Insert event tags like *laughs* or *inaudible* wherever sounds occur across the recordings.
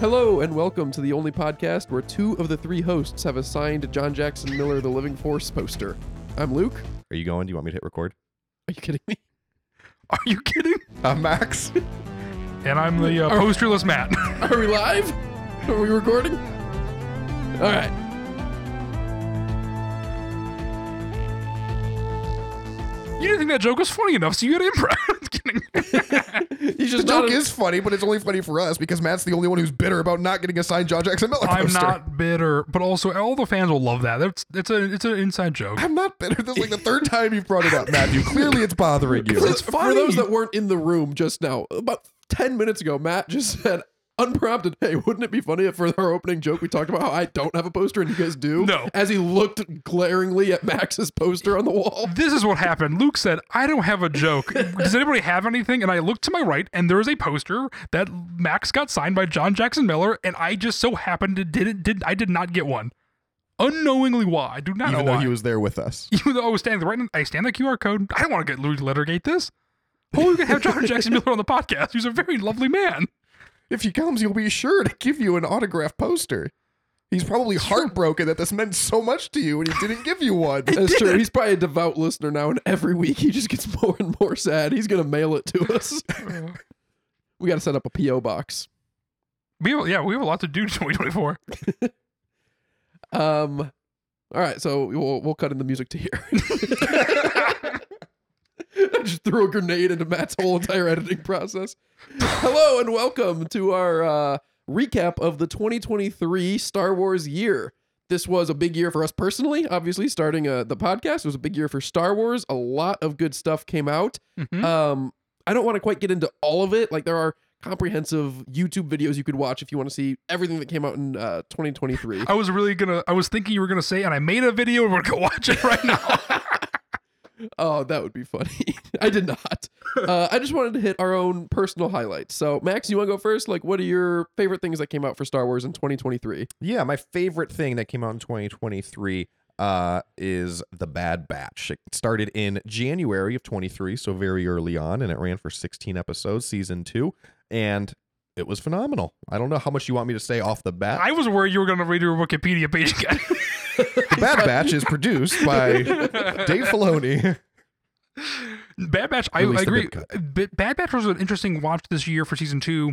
Hello and welcome to the only podcast where two of the three hosts have assigned John Jackson Miller The Living Force poster. I'm Luke. Are you going? Do you want me to hit record? Are you kidding me? Are you kidding? Uh, Max. And I'm the uh, posterless Matt. *laughs* Are we live? Are we recording? All right. you didn't think that joke was funny enough, so you got to improv. *laughs* *laughs* Just kidding. He's the just joke a- is funny, but it's only funny for us because Matt's the only one who's bitter about not getting a signed John Jackson Miller I'm not bitter, but also all the fans will love that. That's it's a it's an inside joke. I'm not bitter. This is like the *laughs* third time you've brought it up, Matthew. Clearly, it's bothering you. For, for those that weren't in the room just now, about 10 minutes ago, Matt just said, unprompted, hey, *laughs* wouldn't it be funny if for our opening joke we talked about how I don't have a poster and you guys do? No. As he looked glaringly at Max's poster on the wall. This is what happened. Luke said, "I don't have a joke. Does anybody have anything?" And I looked to my right, and there is a poster that Max got signed by John Jackson Miller, and I just so happened to didn't did I did not get one, unknowingly. Why? I do not Even know though why. he was there with us. *laughs* Even though I was standing right, in, I stand the QR code. I don't want to get Louis Lettergate this. Oh, we can have John Jackson Miller on the podcast. He's a very lovely man. If he comes, he'll be sure to give you an autographed poster. He's probably heartbroken that this meant so much to you and he didn't give you one. *laughs* That's true. He's probably a devout listener now, and every week he just gets *laughs* more and more sad. He's gonna mail it to us. *laughs* we got to set up a PO box. We have, yeah, we have a lot to do in 2024. Um, all right, so we'll we'll cut in the music to here. *laughs* I just threw a grenade into Matt's whole entire editing process. Hello and welcome to our uh, recap of the 2023 Star Wars year. This was a big year for us personally. Obviously, starting uh, the podcast it was a big year for Star Wars. A lot of good stuff came out. Mhm. Um, I don't want to quite get into all of it. Like there are comprehensive YouTube videos you could watch if you want to see everything that came out in uh, 2023. I was really gonna. I was thinking you were gonna say, and I made a video. and We're gonna go watch it right now. *laughs* Oh, that would be funny. *laughs* I did not. Uh, I just wanted to hit our own personal highlights. So, Max, you want to go first? Like, what are your favorite things that came out for Star Wars in 2023? Yeah, my favorite thing that came out in 2023 uh, is The Bad Batch. It started in January of 23, so very early on, and it ran for 16 episodes, season two, and it was phenomenal. I don't know how much you want me to say off the bat. I was worried you were gonna read your Wikipedia page again. *laughs* *laughs* the Bad Batch is produced by Dave Filoni. Bad Batch. I, I agree. Bad Batch was an interesting watch this year for season two,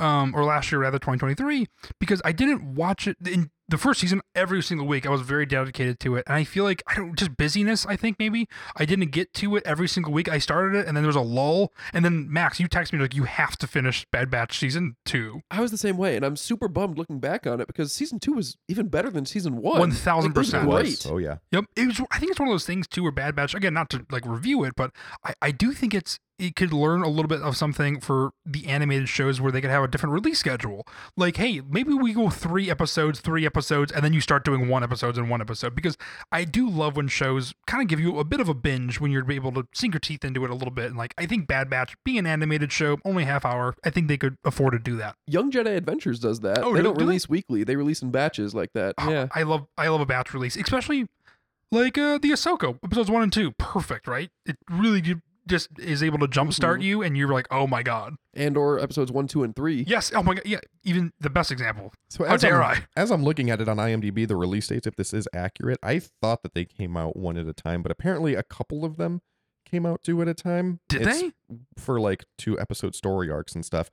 um, or last year rather, 2023, because I didn't watch it in the first season every single week. I was very dedicated to it, and I feel like I don't just busyness. I think maybe I didn't get to it every single week. I started it, and then there was a lull, and then Max, you texted me like you have to finish Bad Batch season two. I was the same way, and I'm super bummed looking back on it because season two was even better than season one. 1000%. Like, it was Oh, yeah. Yep. It was I think it's one of those things too where Bad Batch again, not to like review it, but I, I do think it's it could learn a little bit of something for the animated shows where they could have a different release schedule. Like, hey, maybe we go three episodes, three episodes, and then you start doing one episodes and one episode. Because I do love when shows kind of give you a bit of a binge when you're able to sink your teeth into it a little bit. And like I think Bad Batch being an animated show, only half hour, I think they could afford to do that. Young Jedi Adventures does that. Oh, they do- don't do they? release weekly; they release in batches like that. Oh, yeah, I love I love a batch release, especially like uh, the Ahsoka episodes one and two. Perfect, right? It really ju- just is able to jumpstart Mhm. you, and you're like, oh my god, Andor episodes one, two, and three. yes, oh my god, yeah. Even the best example. So How as dare I'm, I? As I'm looking at it on IMDb, the release dates, if this is accurate, I thought that they came out one at a time, but apparently a couple of them came out two at a time. Did It's they? For like two episode story arcs and stuff.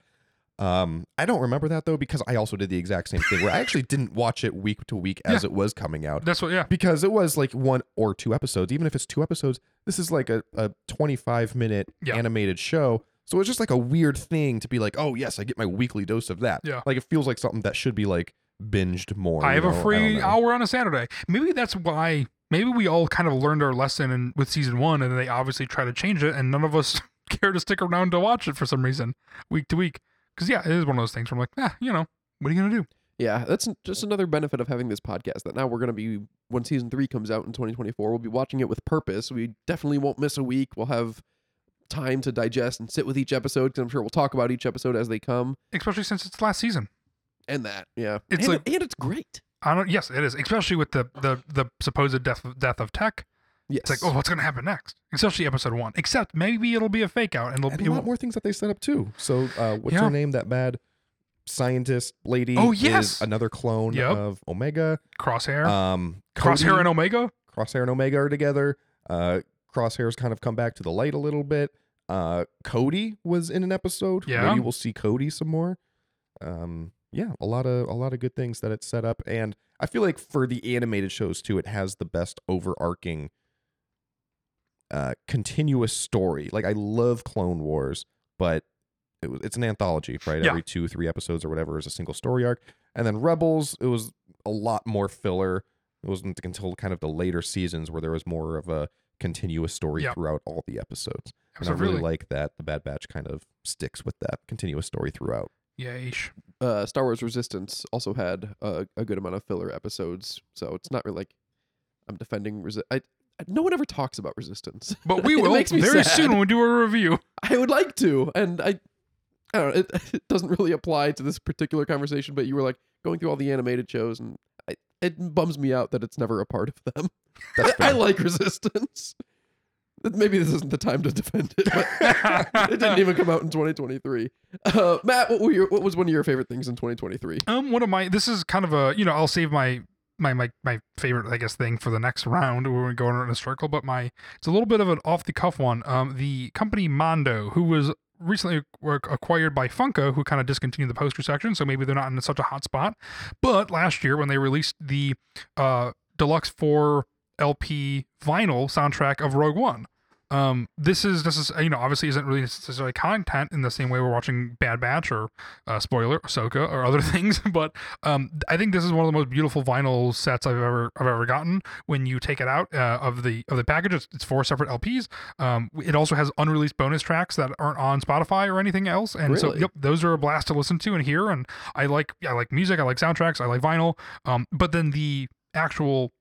Um, I don't remember that though because I also did the exact same thing where I actually didn't watch it week to week as Yeah. it was coming out That's what. Yeah. because it was like one or two episodes. Even if it's two episodes, this is like a, a 25 minute Yeah. animated show. So it's just like a weird thing to be like, oh yes, I get my weekly dose of that. Yeah. Like it feels like something that should be like binged more. I you have know? a free don't know. hour on a Saturday. Maybe that's why. Maybe we all kind of learned our lesson in, with season one, and then they obviously try to change it, and none of us *laughs* care to stick around to watch it for some reason, week to week. Because yeah, it is one of those things where I'm like, ah, you know, what are you gonna do? Yeah, that's just another benefit of having this podcast. That now we're gonna be when season three comes out in 2024, we'll be watching it with purpose. We definitely won't miss a week. We'll have time to digest and sit with each episode because I'm sure we'll talk about each episode as they come. Especially since it's last season. And that, yeah, It's and, like- and it's great. I don't. Yes, it is. Especially with the the the supposed death of, death of Tech. Yes, It's like, oh, what's gonna happen next? Especially episode one. Except maybe it'll be a fake out, and it'll And be a lot more things that they set up too. So uh, what's Yeah. her name? That bad scientist lady Oh, is yes. another clone Yep. of Omega. Crosshair, Um, Crosshair and Omega. Crosshair and Omega are together. Uh, Crosshair's kind of come back to the light a little bit. Uh, Cody was in an episode. Yeah. Maybe we'll see Cody some more. Um, yeah, a lot of a lot of good things that it's set up, and I feel like for the animated shows too, it has the best overarching, uh, continuous story. Like I love Clone Wars, but it was it's an anthology, right? Yeah. Every two, three episodes or whatever is a single story arc, and then Rebels, it was a lot more filler. It wasn't until kind of the later seasons where there was more of a continuous story Yep. throughout all the episodes. And So I really really, like that the Bad Batch kind of sticks with that continuous story throughout. yeah, uh, Star Wars Resistance also had a, a good amount of filler episodes, so it's not really like I'm defending. Resi- I, I no one ever talks about Resistance, *laughs* But we will very sad. soon when we do a review. *laughs* I would like to, and I, I don't know. It, *laughs* it doesn't really apply to this particular conversation, but you were like going through all the animated shows, and I, it bums me out that it's never a part of them. I, I like Resistance. Maybe this isn't the time to defend it, but it didn't even come out in 2023. Uh, Matt, what were your, what was one of your favorite things in 2023? Um, one of my this is kind of a you know I'll save my my my my favorite I guess thing for the next round when we go in a circle, but my it's a little bit of an off the cuff one. Um, the company Mondo, who was recently acquired by Funko, who kind of discontinued the poster section, so maybe they're not in such a hot spot. But last year when they released the uh deluxe four LP vinyl soundtrack of Rogue One. Um, this is this is you know obviously isn't really necessarily content in the same way we're watching Bad Batch or uh, spoiler Ahsoka or other *laughs* things, but um, I think this is one of the most beautiful vinyl sets I've ever I've ever gotten. When you take it out uh, of the of the package, it's, it's four separate LPs. Um, it also has unreleased bonus tracks that aren't on Spotify or anything else, and so yep, those are a blast to listen to and hear. And I like I like music, I like soundtracks, I like vinyl. Um, but then the actual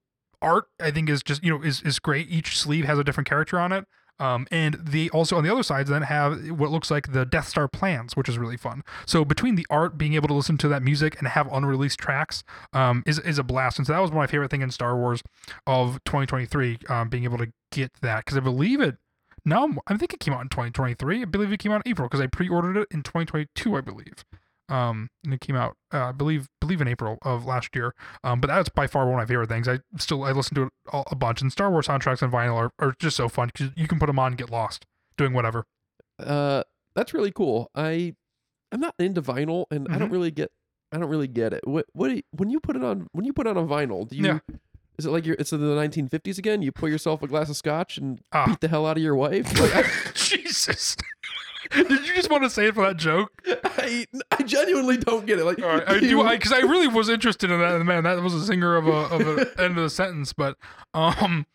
art I think is just you know is is great. Each sleeve has a different character on it. Um, and they also on the other sides then have what looks like the Death Star plans, which is really fun. So between the art, being able to listen to that music and have unreleased tracks, um, is is a blast. And so that was one of my favorite thing in Star Wars of 2023, um, being able to get that because I believe it. No, I think it came out in 2023. I believe it came out in April because I pre-ordered it in 2022, I believe. Um, and it came out, uh, I believe, believe in April of last year. Um, but that's by far one of my favorite things. I still I listen to it all, a bunch, and Star Wars soundtracks on vinyl are, are just so fun because you can put them on and get lost doing whatever. Uh, that's really cool. I I'm not into vinyl, and I don't Mhm. really get I don't really get it. What what you- when you put it on when you put it on a vinyl? Do you Yeah. is it like you're it's in the 1950s again? You pour yourself a glass of scotch and Ah. beat the hell out of your wife? *laughs* Like, I, Jesus. *laughs* Did you just want to say it for that joke? I, I genuinely don't get it. Like right, I *laughs* do because I, really was interested in that. and Man, that was a zinger of a of an end of the sentence. But um,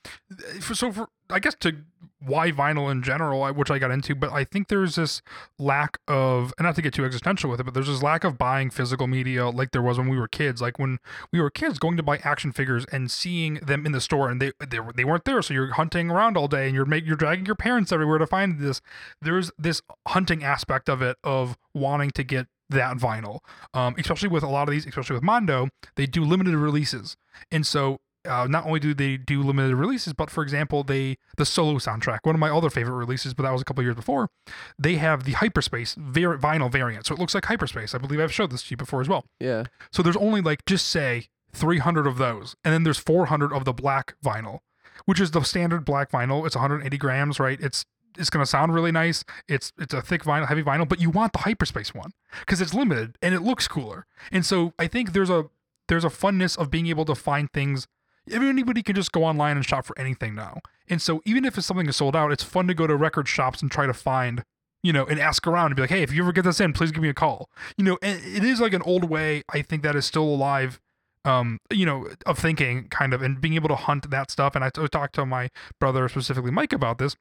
for, so for I guess to why vinyl in general, which I got into, but I think there's this lack of, and not to get too existential with it, but there's this lack of buying physical media like there was when we were kids. Like when we were kids, going to buy action figures and seeing them in the store, and they they, they weren't there, so you're hunting around all day, and you're make you're dragging your parents everywhere to find this. There's this hunting aspect of it of wanting to get that vinyl, um, especially with a lot of these, especially with Mondo, they do limited releases, and so uh, not only do they do limited releases, but for example, they the solo soundtrack, one of my other favorite releases, but that was a couple years before. They have the hyperspace var- vinyl variant, so it looks like hyperspace. I believe I've showed this to you before as well. yeah. So there's only like just say 300 of those, and then there's 400 of the black vinyl, which is the standard black vinyl. It's 180 grams, right? It's it's gonna sound really nice. It's it's a thick vinyl, heavy vinyl, but you want the hyperspace one because it's limited and it looks cooler. And so I think there's a there's a funness of being able to find things. Anybody can just go online and shop for anything now. And so even if it's something is sold out, it's fun to go to record shops and try to find, you know, and ask around and be like, hey, if you ever get this in, please give me a call. You know, it is like an old way. I think that is still alive. Um, you know, of thinking kind of and being able to hunt that stuff. And I talked to my brother specifically, Mike, about this.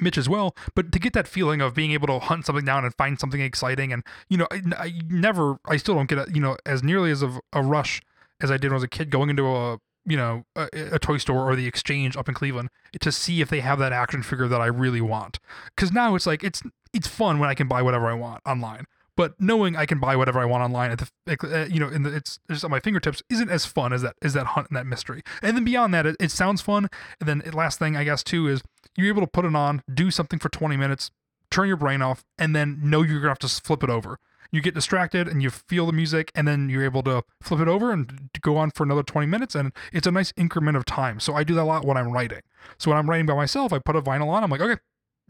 Mitch as well, but to get that feeling of being able to hunt something down and find something exciting, and you know, I, I never, I still don't get it, you know, as nearly as of a rush as I did when I was a kid going into a, you know, a, a toy store or the exchange up in Cleveland to see if they have that action figure that I really want. Because now it's like it's it's fun when I can buy whatever I want online, but knowing I can buy whatever I want online at the, uh, you know, in the, it's just at my fingertips isn't as fun as that as that hunt and that mystery. And then beyond that, it, it sounds fun. And then last thing I guess too is you're able to put it on, do something for 20 minutes, turn your brain off, and then know you're gonna have to flip it over. You get distracted and you feel the music, and then you're able to flip it over and go on for another 20 minutes, and it's a nice increment of time. So I do that a lot when I'm writing. So when I'm writing by myself, I put a vinyl on. I'm like, okay,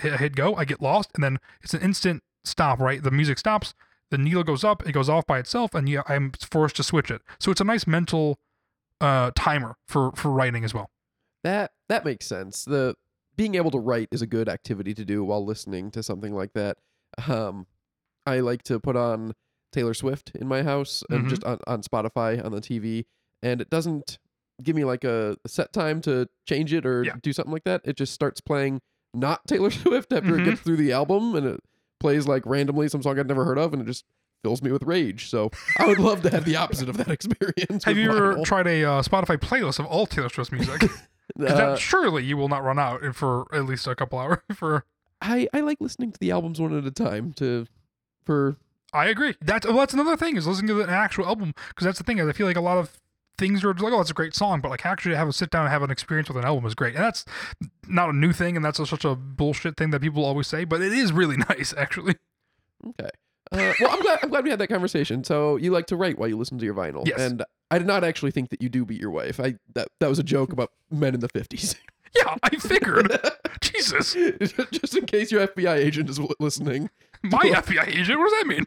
hit, hit go. I get lost, and then it's an instant stop. Right, the music stops. The needle goes up. It goes off by itself, and you, I'm forced to switch it. So it's a nice mental uh, timer for for writing as well. That that makes sense. The being able to write is a good activity to do while listening to something like that. Um, I like to put on Taylor Swift in my house and Mhm. just on, on Spotify on the TV, and it doesn't give me like a, set time to change it or Yeah. do something like that. It just starts playing not Taylor *laughs* Swift after Mhm. it gets through the album, and it plays like randomly some song I'd never heard of, and it just fills me with rage. So I would love to have the opposite of that *laughs* experience. Have you ever vinyl. tried a uh, Spotify playlist of all Taylor Swift's music? *laughs* Uh, that, surely you will not run out for at least a couple hours. For I I like listening to the albums one at a time to for I agree. That's well, that's another thing is listening to an actual album because that's the thing is I feel like a lot of things are like oh that's a great song but like actually to have a sit down and have an experience with an album is great and that's not a new thing and that's a, such a bullshit thing that people always say but it is really *laughs* nice actually. okay. Uh, well, I'm glad I'm glad we had that conversation. So you like to write while you listen to your vinyl, Yes. and I did not actually think that you do beat your wife. I that that was a joke about men in the fifties. *laughs* Yeah, I figured. *laughs* Jesus, Just in case your FBI agent is listening, *laughs* my FBI agent. What does that mean?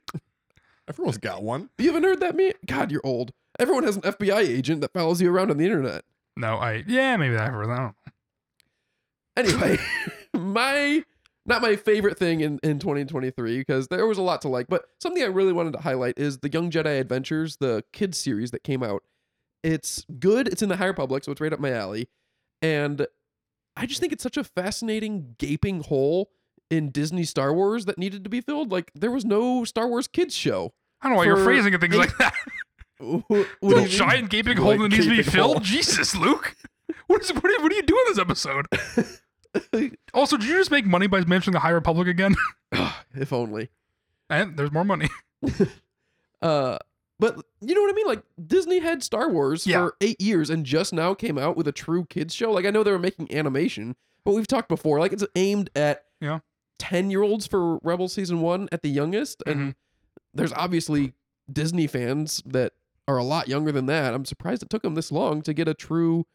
Everyone's got one. you haven't heard that me? God, you're old. Everyone has an FBI agent that follows you around on the internet. No, I yeah maybe that. I don't know. Anyway, *laughs* my not my favorite thing in, in 2023 because there was a lot to like, but something I really wanted to highlight is the Young Jedi Adventures, the kids series that came out. It's good. It's in the High Republic, so it's right up my alley. And I just think it's such a fascinating gaping hole in Disney Star Wars that needed to be filled. Like there was no Star Wars kids show. I don't know why you're phrasing it things eight- like that. *laughs* What do you The mean? giant gaping hole that needs to be filled. hole? *laughs* Jesus, Luke. What is what are, what are you doing this episode? *laughs* Also, did you just make money by mentioning the High Republic again? if only. and there's more money. Uh, but you know what I mean? Like Disney had Star Wars Yeah. for eight years and just now came out with a true kids show. Like I know they were making animation, but we've talked before. Like it's aimed at Yeah. Ten year olds for Rebel season one at the youngest, and Mm-hmm. there's obviously Disney fans that are a lot younger than that. I'm surprised it took them this long to get a true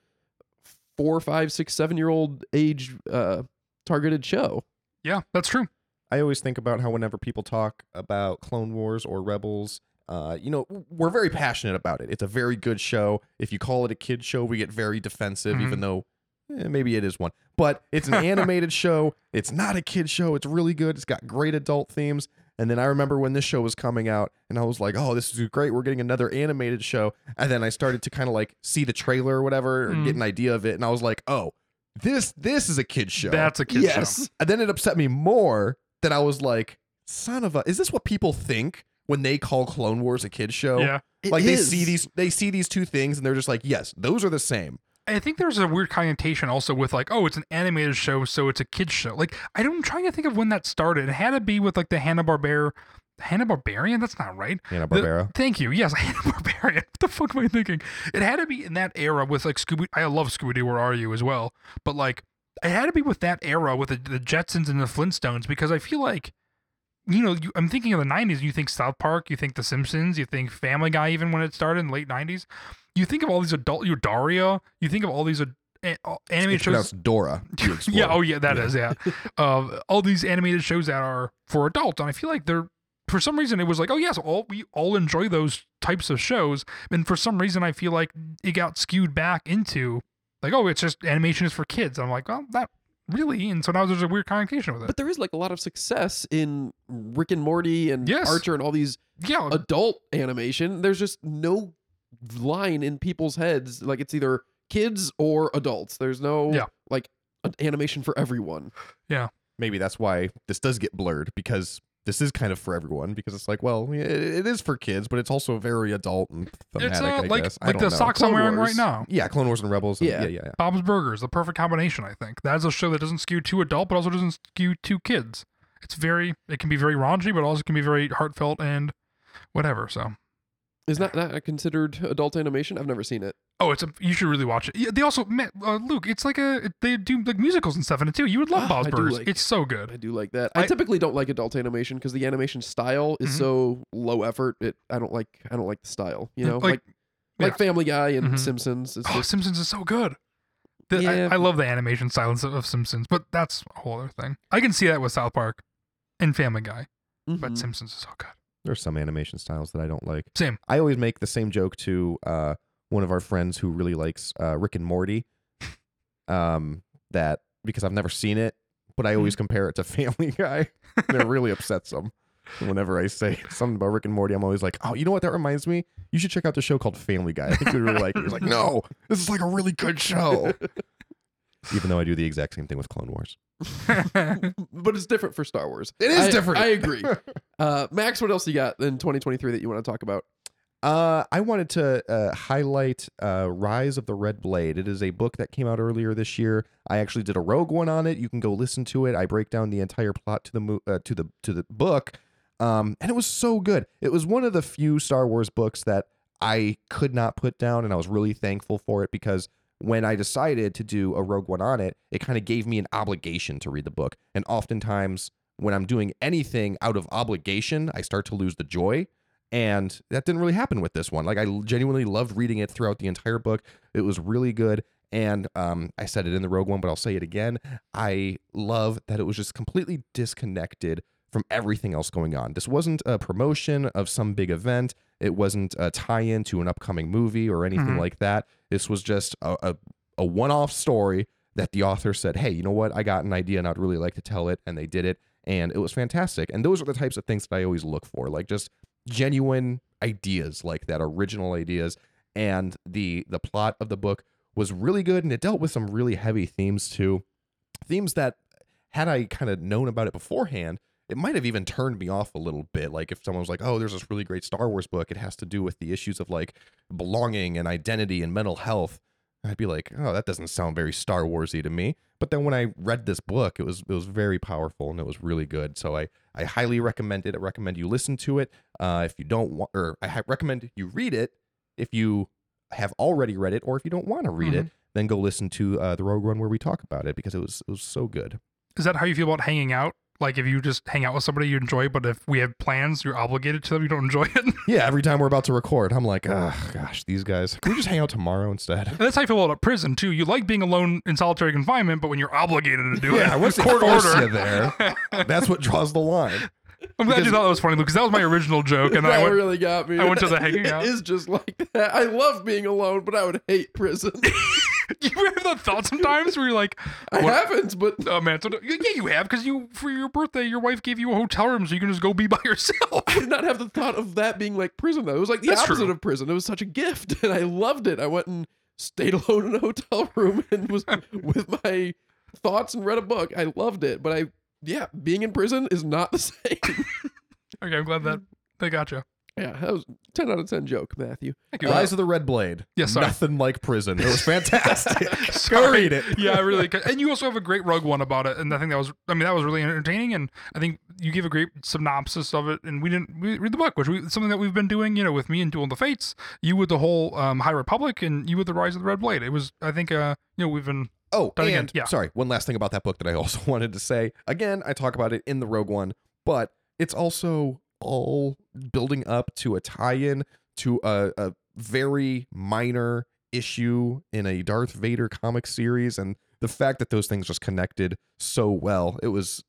four, five, six, seven year old age uh, targeted show. Yeah, that's true. I always think about how whenever people talk about Clone Wars or Rebels, uh, you know, we're very passionate about it. It's a very good show. If you call it a kid show, we get very defensive, even though eh, maybe it is one. But it's an *laughs* animated show. It's not a kid show. It's really good. It's got great adult themes. And then I remember when this show was coming out, and I was like, "Oh, this is great! We're getting another animated show." And then I started to kind of like see the trailer or whatever, or Mm. get an idea of it, and I was like, "Oh, this this is a kid show." That's a kid show. And then it upset me more that I was like, son of a is this what people think when they call Clone Wars a kid show? Yeah. It Like they is. see these they see these two things and they're just like, yes, those are the same. I think there's a weird connotation also with like, oh, it's an animated show, so it's a kids show. Like, I don't, I'm trying to think of when that started. It had to be with like the Hanna Barbera, Hanna Barbarian. That's not right. Hanna Barbera. Thank you. Yes, *laughs* Hanna Barbarian. What the fuck am I thinking? It had to be in that era with like Scooby. I love Scooby Doo. Where are you as well? But like, it had to be with that era with the, the Jetsons and the Flintstones because I feel like, you know, you, I'm thinking of the '90s. You think South Park. You think The Simpsons. You think Family Guy. Even when it started in the late '90s, you think of all these adult. You Daria. You think of all these. ad- animated It's shows Dora. *laughs* yeah, oh yeah, that is yeah. *laughs* uh, all these animated shows that are for adults, and I feel like they're for some reason it was like, oh yes, all we all enjoy those types of shows, and for some reason I feel like it got skewed back into like, oh, it's just animation is for kids. I'm like, well, that really, and so now there's a weird connotation with it. But there is like a lot of success in Rick and Morty and Yes. Archer and all these yeah, adult animation. There's just no line in people's heads. Like it's either kids or adults. There's no Yeah. like an animation for everyone. Yeah. Maybe that's why this does get blurred because this is kind of for everyone because it's like, well, it, it is for kids, but it's also very adult and thematic. it's uh, I like guess. I like don't the know. socks I'm wearing Wars. right now. Yeah, Clone Wars and Rebels. and- Yeah. yeah, yeah, yeah. Bob's Burgers, the perfect combination, I think. That's a show that doesn't skew too adult, but also doesn't skew too kids. It's very, it can be very raunchy, but also can be very heartfelt and whatever. So Is that not considered adult animation? I've never seen it. Oh, it's a you should really watch it. Yeah, they also man, uh, Luke. It's like a they do like musicals and stuff in it too. You would love Ah, Bob's Burgers. like- it's so good. I do like that. I, I- typically don't like adult animation because the animation style is Mhm. so low effort. It I don't like I don't like the style. You know, Like- like like, yeah. Family Guy and Mhm. Simpsons. It's Oh, just, Simpsons is so good. The- Yeah. I, I love the animation styles of, of Simpsons, but that's a whole other thing. I can see that with South Park and Family Guy, but Mhm. Simpsons is so good. There's some animation styles that I don't like. Same. I always make the same joke to uh, one of our friends who really likes uh, Rick and Morty. *laughs* Um, that because I've never seen it, but I always Mm-hmm. compare it to *laughs* Family Guy. *laughs* and it really upsets them Whenever I say something about Rick and Morty, I'm always like, "Oh, you know what? That reminds me. You should check out the show called Family Guy. I think you'd really like it." He's like, "No, this is like a really good show." Even though I do the exact same thing with Clone Wars. *laughs* but it's different for Star Wars. It is I- different. I agree. *laughs* Uh, Max, what else you got in 2023 that you want to talk about? Uh, I wanted to uh, highlight uh, Rise of the Red Blade. It is a book that came out earlier this year. I actually did a Rogue One on it. You can go listen to it. I break down the entire plot to the mo- uh, to the to the book, um, and it was so good. It was one of the few Star Wars books that I could not put down, and I was really thankful for it because when I decided to do a Rogue One on it, it kind of gave me an obligation to read the book. And oftentimes, when I'm doing anything out of obligation, I start to lose the joy. And that didn't really happen with this one. Like I genuinely loved reading it throughout the entire book. It was really good. And um, I said it in the Rogue One, but I'll say it again. I love that it was just completely disconnected from everything else going on. This wasn't a promotion of some big event. It wasn't a tie-in to an upcoming movie or anything Mhm. like that. This was just a, a, a one-off story that the author said, "Hey, you know what? I got an idea and I'd really like to tell it," and they did it, and it was fantastic. And those are the types of things that I always look for, like just genuine ideas like that, original ideas. And the the plot of the book was really good, and it dealt with some really heavy themes too, themes that had I kind of known about it beforehand, it might have even turned me off a little bit. Like if someone was like, "Oh, there's this really great Star Wars book. It has to do with the issues of like belonging and identity and mental health." I'd be like, "Oh, that doesn't sound very Star Warsy to me." But then when I read this book, it was it was very powerful and it was really good. So I I highly recommend it. I recommend you listen to it. Uh, if you don't want, or I recommend you read it if you have already read it, or if you don't want to read it, then go listen to uh, the Rogue One where we talk about it because it was it was so good. Is that how you feel about hanging out? Like if you just hang out with somebody you enjoy, but if we have plans, you're obligated to them. You don't enjoy it. *laughs* Yeah, every time we're about to record, I'm like, oh gosh, these guys. Can we just hang out tomorrow instead? And that's how I feel about prison too. You like being alone in solitary confinement, but when you're obligated to do yeah, it, once they court force order. you there, that's what draws the line. I'm glad you thought that was funny, Luke, because that was my original joke, and that I went, really got me. I went to the hanging *laughs* out. It is just like that. I love being alone, but I would hate prison. *laughs* *laughs* you have that thought sometimes where you're like, I What- haven't, but oh man, so yeah, you have because you for your birthday, your wife gave you a hotel room so you can just go be by *laughs* yourself. I did not have the thought of that being like prison though. It was like the That's opposite true. of prison. It was such a gift, *laughs* and I loved it. I went and stayed alone in a hotel room and was with my thoughts and read a book. I loved it, but I yeah, being in prison is not the same. Okay, I'm glad that they got you. Yeah, that was ten out of ten joke, Matthew. Thank you. Rise of the Red Blade. Yes, sorry. Nothing like prison. It was *laughs* fantastic. *laughs* Go Sorry. read it. yeah, I really. could. *laughs* And you also have a great Rogue One about it, and I think that was. I mean, that was really entertaining, and I think you gave a great synopsis of it. And we didn't we read the book, which we something that we've been doing. You know, with me and Duel of the Fates, you with the whole um, High Republic, and you with the Rise of the Red Blade. It was. I think. Uh, you know, we've been. Oh, and again, yeah. sorry, one last thing about that book that I also wanted to say. Again, I talk about it in the Rogue One, but it's also all building up to a tie-in to a, a very minor issue in a Darth Vader comic series, and the fact that those things just connected so well, it was.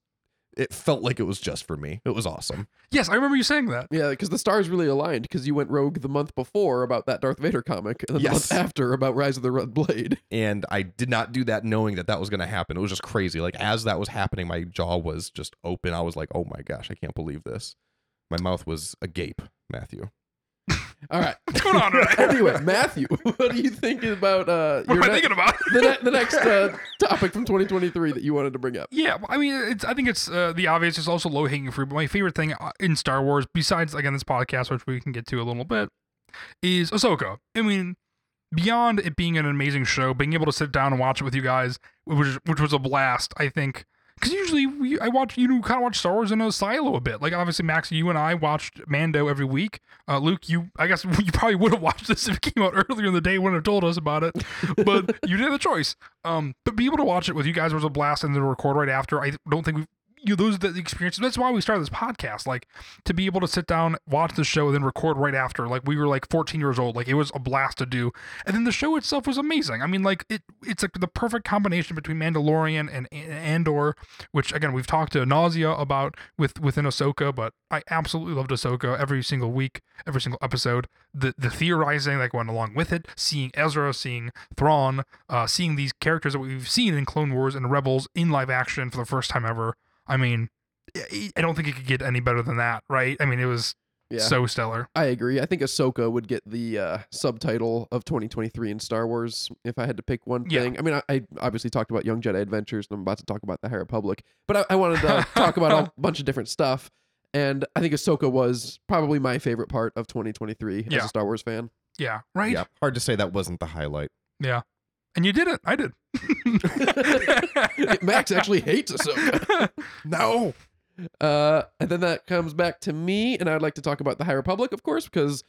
It felt like it was just for me. It was awesome. Yes, I remember you saying that. Yeah, because the stars really aligned because you went rogue the month before about that Darth Vader comic, and then the Yes. month after about Rise of the Red Blade. *laughs* and I did not do that knowing that that was going to happen. It was just crazy. Like as that was happening, my jaw was just open. I was like, "Oh my gosh, I can't believe this." My mouth was agape, Matthew. *laughs* All right. What's going on tonight? *laughs* anyway, Matthew, *laughs* what do you think about uh, What your am I ne- thinking about? the, ne- the next uh, topic from 2023 that you wanted to bring up? Yeah, well, I mean, it's. I think it's uh, the obvious. It's also low hanging fruit. But my favorite thing uh, in Star Wars, besides again this podcast, which we can get to a little bit, is Ahsoka. I mean, beyond it being an amazing show, being able to sit down and watch it with you guys, which which was a blast. I think because usually we, I watch you know kind of watch Star Wars in a silo a bit. Like obviously Max, you and I watched Mando every week. Uh, Luke, you I guess *laughs* you probably would have watched this if it came out earlier in the day. Wouldn't have told us about it, but *laughs* you did have a choice. Um, but be able to watch it with you guys was a blast, and then record right after. I don't think we've you those are the experiences. That's why we started this podcast. Like to be able to sit down, watch the show, and then record right after. Like we were like 14 years old. Like it was a blast to do. And then the show itself was amazing. I mean, like it it's like the perfect combination between Mandalorian and, and Andor, which again we've talked to nausea about with within Ahsoka, but I absolutely loved Ahsoka every single week, every single episode. The the theorizing that went along with it, seeing Ezra, seeing Thrawn, uh, seeing these characters that we've seen in Clone Wars and Rebels in live action for the first time ever. I mean, I I don't think it could get any better than that, right? I mean, it was Yeah. so stellar. I agree. I think Ahsoka would get the uh, subtitle of 2023 in Star Wars if I had to pick one Yeah. thing. I mean, I, I obviously talked about Young Jedi Adventures, and I'm about to talk about the High Republic, but I, I wanted to *laughs* talk about a bunch of different stuff. And I think Ahsoka was probably my favorite part of 2023 as a Star Wars fan. Yeah, right. Yeah, hard to say that wasn't the highlight. And you did it. I did. *laughs* Max actually hates Ahsoka. *laughs* No, Uh, and then that comes back to me, and I'd like to talk about the High Republic, of course, because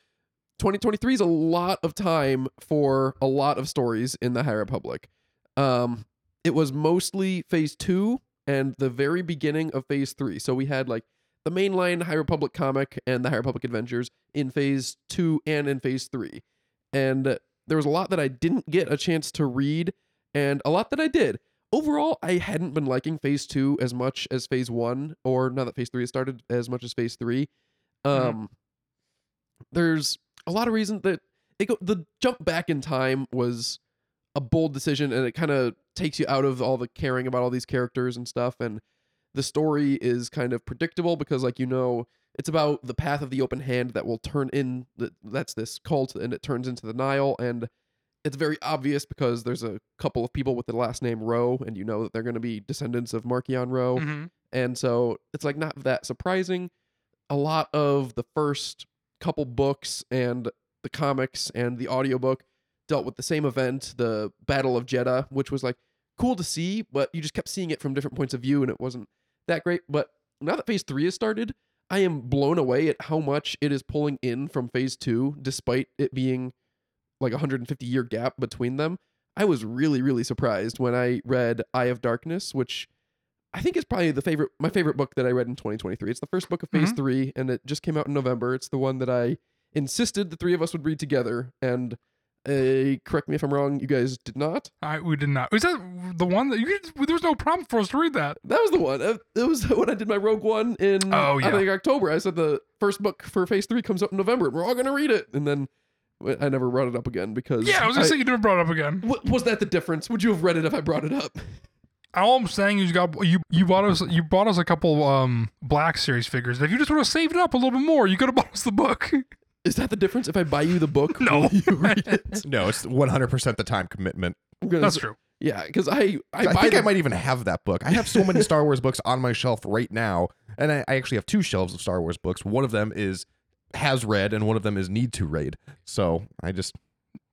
2023 is a lot of time for a lot of stories in the High Republic. Um, it was mostly Phase Two and the very beginning of Phase Three. So we had like the mainline High Republic comic and the High Republic Adventures in Phase Two and in Phase Three, and there was a lot that I didn't get a chance to read, and a lot that I did overall, I hadn't been liking Phase Two as much as Phase One, or now that Phase Three has started, as much as Phase Three. Um, there's a lot of reasons that it go, the jump back in time was a bold decision, and it kind of takes you out of all the caring about all these characters and stuff, and the story is kind of predictable because, like you know, it's about the path of the open hand that will turn in. that- That's this cult, and it turns into the Nihil, and it's very obvious because there's a couple of people with the last name Ro, and you know that they're going to be descendants of Markion Ro. Mhm. And so it's like not that surprising. A lot of the first couple books and the comics and the audiobook dealt with the same event, the Battle of Jedha, which was like cool to see, but you just kept seeing it from different points of view and it wasn't that great. But now that phase three has started, I am blown away at how much it is pulling in from phase two, despite it being like a 150 year gap between them. I was really, really surprised when I read Eye of Darkness, which I think is probably the favorite my favorite book that I read in 2023. It's the first book of phase Mhm. three, and it just came out in November. It's the one that I insisted the three of us would read together. And uh, correct me if I'm wrong, you guys did not. I, we did not. Was that the one that you? There was no problem for us to read that. That was the one. Uh, It was *laughs* when I did my Rogue One in Oh, yeah. I think October. I said the first book for Phase Three comes out in November. and We're all gonna read it, and then I never brought it up again because Yeah, I was gonna say you never brought it up again. Wa- was that the difference? Would you have read it if I brought it up? All I'm saying is you got you you bought us you bought us a couple um Black Series figures. If you just would have saved it up a little bit more, you could have bought us the book. *laughs* Is that the difference? If I buy you the book, *laughs* No. will you read *laughs* it? no, it's 100% the time commitment. I'm gonna That's say- true. Yeah, because I I, I, buy think I them- might even have that book. I have so many *laughs* Star Wars books on my shelf right now, and I, I actually have two shelves of Star Wars books. One of them is has read, and one of them is need to read. So I just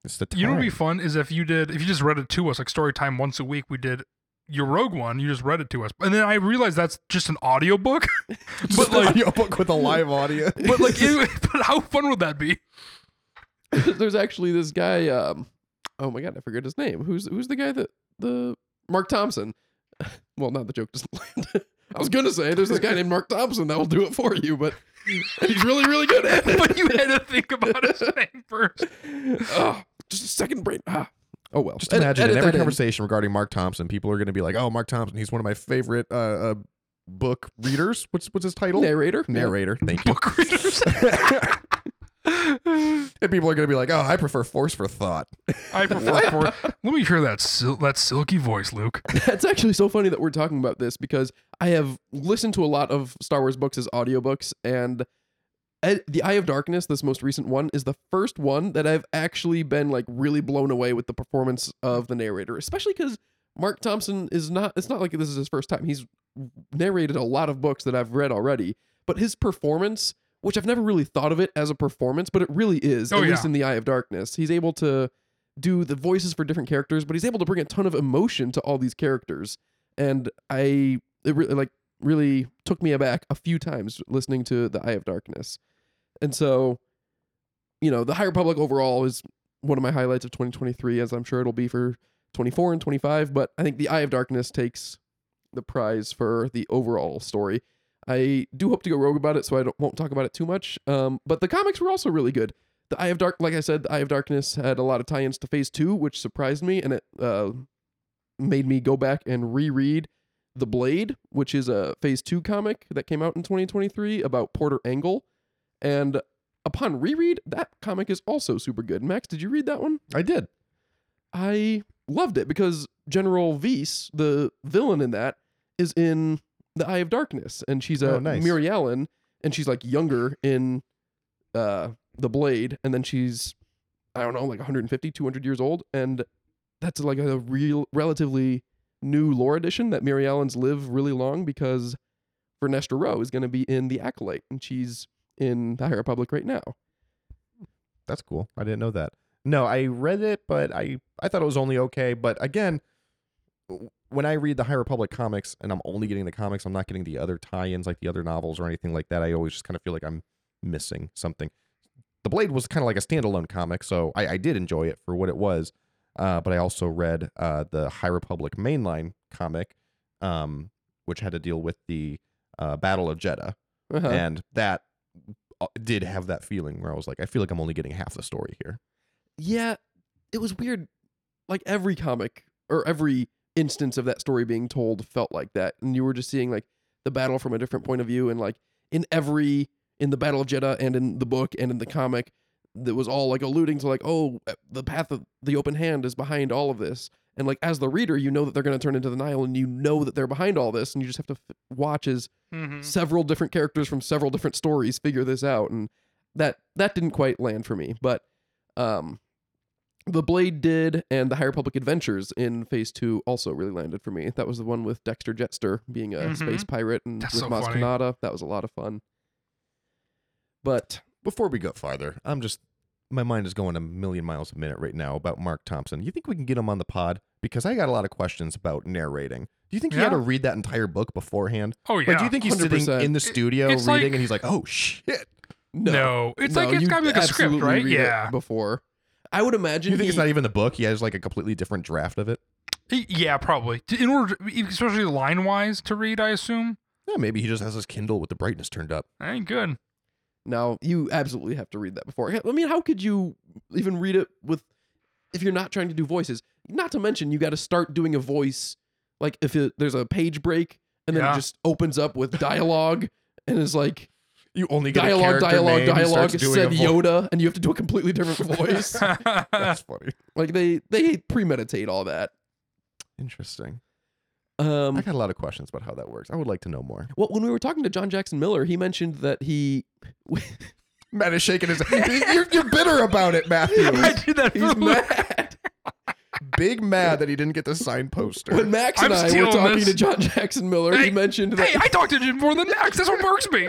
it's the time. You know what would be fun is if you did if you just read it to us like story time once a week. We did your Rogue One. You just read it to us, and then I realized that's just an audiobook. *laughs* Just but an like, audiobook with a live audio. *laughs* but like, *laughs* it, but how fun would that be? There's actually this guy. Um, oh my god, I forget his name. Who's who's the guy that the Mark Thompson? Well, not the joke doesn't land. I was gonna say there's this guy named Mark Thompson that will do it for you, but he's really really good at it. But you had to think about his name first. oh, just a second brain. Ah. Oh well. Just imagine edit in every that conversation regarding Mark Thompson, people are going to be like, "Oh, Mark Thompson, he's one of my favorite uh, uh, book readers." What's what's his title? Narrator. Narrator. Thank you. Book readers. *laughs* and people are going to be like, "Oh, I prefer Force for Thought." I prefer. *laughs* force. let me hear that sil- that silky voice, Luke. *laughs* That's actually so funny that we're talking about this because I have listened to a lot of Star Wars books as audiobooks, and Ed, The Eye of Darkness, this most recent one, is the first one that I've actually been like really blown away with the performance of the narrator, especially because Mark Thompson is not, it's not like this is his first time. He's narrated a lot of books that I've read already, but his performance, which I've never really thought of it as a performance, but it really is, Oh, at yeah. least in The Eye of Darkness. He's able to do the voices for different characters, but he's able to bring a ton of emotion to all these characters. And I it really like really took me aback a few times listening to the Eye of Darkness, and so, you know, the High Republic overall is one of my highlights of 2023, as I'm sure it'll be for 24 and 25. But I think the Eye of Darkness takes the prize for the overall story. I do hope to go rogue about it, so I won't talk about it too much. Um, but the comics were also really good. The Eye of Dark, like I said, the Eye of Darkness had a lot of tie-ins to Phase Two, which surprised me, and it uh, made me go back and reread The Blade, which is a Phase Two comic that came out in 2023 about Porter Engle. And upon reread, that comic is also super good. Max, did you read that one? I did. I loved it because General Vies, the villain in that, is in the Eye of Darkness, and she's a Oh, nice. Mirialan, and she's like younger in uh, the Blade, and then she's I don't know, like 150, 200 years old, and that's like a real, relatively new lore addition that Mirialan's live really long because Vernestra Rwoh is going to be in the Acolyte, and she's in the High Republic right now. That's cool. I didn't know that. No, I read it, but I I thought it was only okay. But again, when I read the High Republic comics and I'm only getting the comics, I'm not getting the other tie-ins like the other novels or anything like that. I always just kind of feel like I'm missing something. The Blade was kind of like a standalone comic, so I, I did enjoy it for what it was. Uh, but I also read uh, the High Republic mainline comic, um, which had to deal with the uh, Battle of Jedha, Uh-huh. and that Uh, did have that feeling where I was like, I feel like I'm only getting half the story here. yeah, it was weird. Like every comic or every instance of that story being told felt like that, and you were just seeing like the battle from a different point of view, and like in every in the Battle of Jedha and in the book and in the comic, that was all like alluding to like, oh, uh, the path of the open hand is behind all of this, and like as the reader, you know that they're going to turn into the Nihil, and you know that they're behind all this, and you just have to f- watch as Mm-hmm. several different characters from several different stories figure this out and that that didn't quite land for me but um the blade did and the High Republic adventures in phase two also really landed for me that was the one with Dexter Jettster being a Mhm. space pirate and That's with so Maz. Kanata. that was a lot of fun but Before we go farther, I'm just my mind is going a million miles a minute right now about Mark Thompson. You think we can get him on the pod? Because I got a lot of questions about narrating. Do you think he had to read that entire book beforehand? Oh yeah. Like, do you think he's sitting 100%. in the studio it's reading like- and he's like, "Oh shit"? no, No, it's like it's gotta be like a script, right? read it Yeah. before i would imagine you think he, it's not even the book? He has like a completely different draft of it. Yeah, probably. In order, to, especially line wise, to read, I assume. Yeah, maybe he just has his Kindle with the brightness turned up. That ain't good. No, you absolutely have to read that before. I mean, how could you even read it with if you're not trying to do voices? Not to mention, you got to start doing a voice like if it, there's a page break and then Yeah. it just opens up with dialogue and is like You only get dialogue, a dialogue, dialogue. Said Yoda, and you have to do a completely different voice. *laughs* That's funny. like they they premeditate all that. Interesting. Um, I got a lot of questions about how that works. I would like to know more. well, when we were talking to John Jackson Miller, he mentioned that he *laughs* Matt is shaking his head. You're, you're bitter about it, Matthew. I did that. he's for- mad. Big mad that he didn't get the signed poster. When Max and I'm I were stealing talking this. to John Jackson Miller, he Hey, mentioned that Hey, I talked to Jim more than Max. That's what works me.